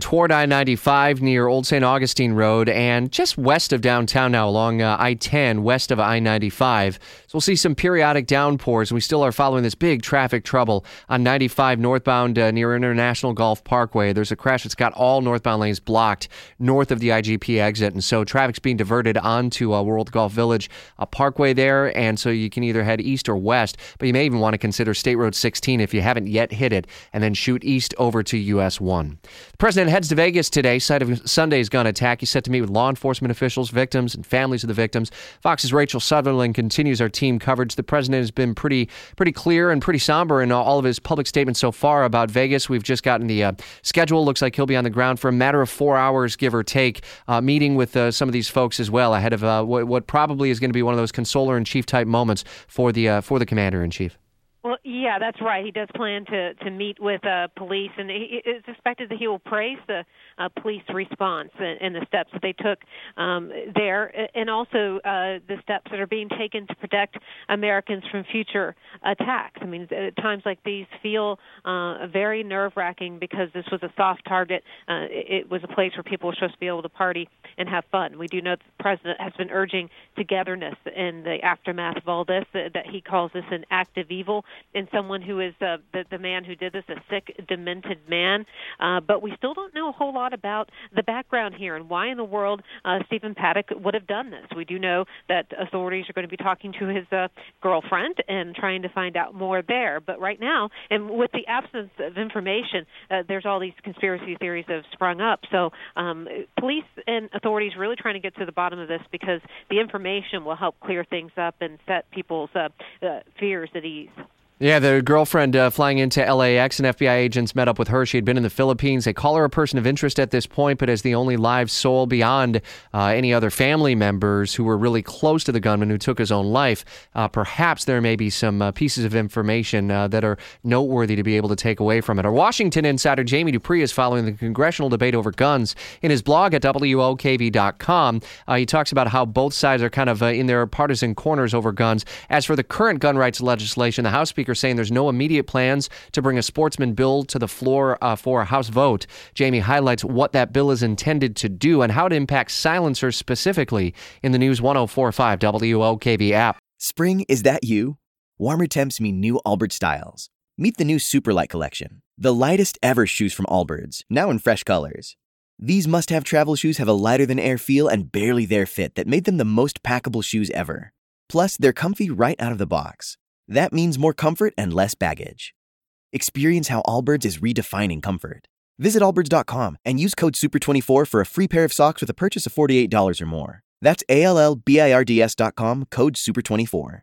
toward I 95 near Old St. Augustine Road and just west of downtown now along uh, I 10 west of I 95. So we'll see some periodic downpours. We still are following this big traffic trouble on 95 northbound uh, near International Golf Parkway. There's a crash that's got all northbound lanes blocked north of the IGP exit. And so traffic's being diverted onto uh, World Golf Village a Parkway there. And so you can either head east or west, but you may even want to consider State Road 16 if you haven't yet hit it, and then shoot east over to US 1. The heads to Vegas today, site of Sunday's gun attack. He's set to meet with law enforcement officials, victims, and families of the victims. Fox's Rachel Sutherland continues our team coverage. The president has been pretty pretty clear and pretty somber in all of his public statements so far about Vegas. We've just gotten the uh, schedule. Looks like he'll be on the ground for a matter of four hours, give or take, uh, meeting with uh, some of these folks as well ahead of uh, what, what, probably is going to be one of those consoler in chief type moments for the uh, for the commander in chief. Yeah, that's right. He does plan to to meet with uh, police, and it's expected that he will praise the uh, police response and, and the steps that they took um, there, and also uh, the steps that are being taken to protect Americans from future attacks. I mean, at times like these feel uh, very nerve-wracking because this was a soft target. Uh, it, was a place where people were supposed to be able to party and have fun. We do know the president has been urging togetherness in the aftermath of all this. That, that he calls this an act of evil in someone who is uh, the the man who did this, a sick, demented man. Uh, but we still don't know a whole lot about the background here and why in the world uh, Stephen Paddock would have done this. We do know that authorities are going to be talking to his uh, girlfriend and trying to find out more there. But right now, and with the absence of information, uh, there's all these conspiracy theories that have sprung up. So um, police and authorities really trying to get to the bottom of this because the information will help clear things up and set people's uh, uh, fears at ease. Yeah, the girlfriend uh, flying into LAX and FBI agents met up with her. She had been in the Philippines. They call her a person of interest at this point, but as the only live soul beyond uh, any other family members who were really close to the gunman who took his own life, uh, perhaps there may be some uh, pieces of information uh, that are noteworthy to be able to take away from it. Our Washington insider Jamie Dupree is following the congressional debate over guns. In his blog at WOKV.com, uh, he talks about how both sides are kind of in their partisan corners over guns. As for the current gun rights legislation, the House Speaker Speaker saying there's no immediate plans to bring a sportsman bill to the floor uh, for a House vote. Jamie highlights what that bill is intended to do and how it impacts silencers specifically in the News 1045 WOKV app. Spring, is that you? Warmer temps mean new Allbirds styles. Meet the new Superlight Collection, the lightest ever shoes from Allbirds, now in fresh colors. These must have travel shoes have a lighter than air feel and barely there fit that made them the most packable shoes ever. Plus, they're comfy right out of the box. That means more comfort and less baggage. Experience how Allbirds is redefining comfort. Visit allbirds.com and use code SUPER24 for a free pair of socks with a purchase of $48 or more. That's A L L B I R D S.com, code SUPER24.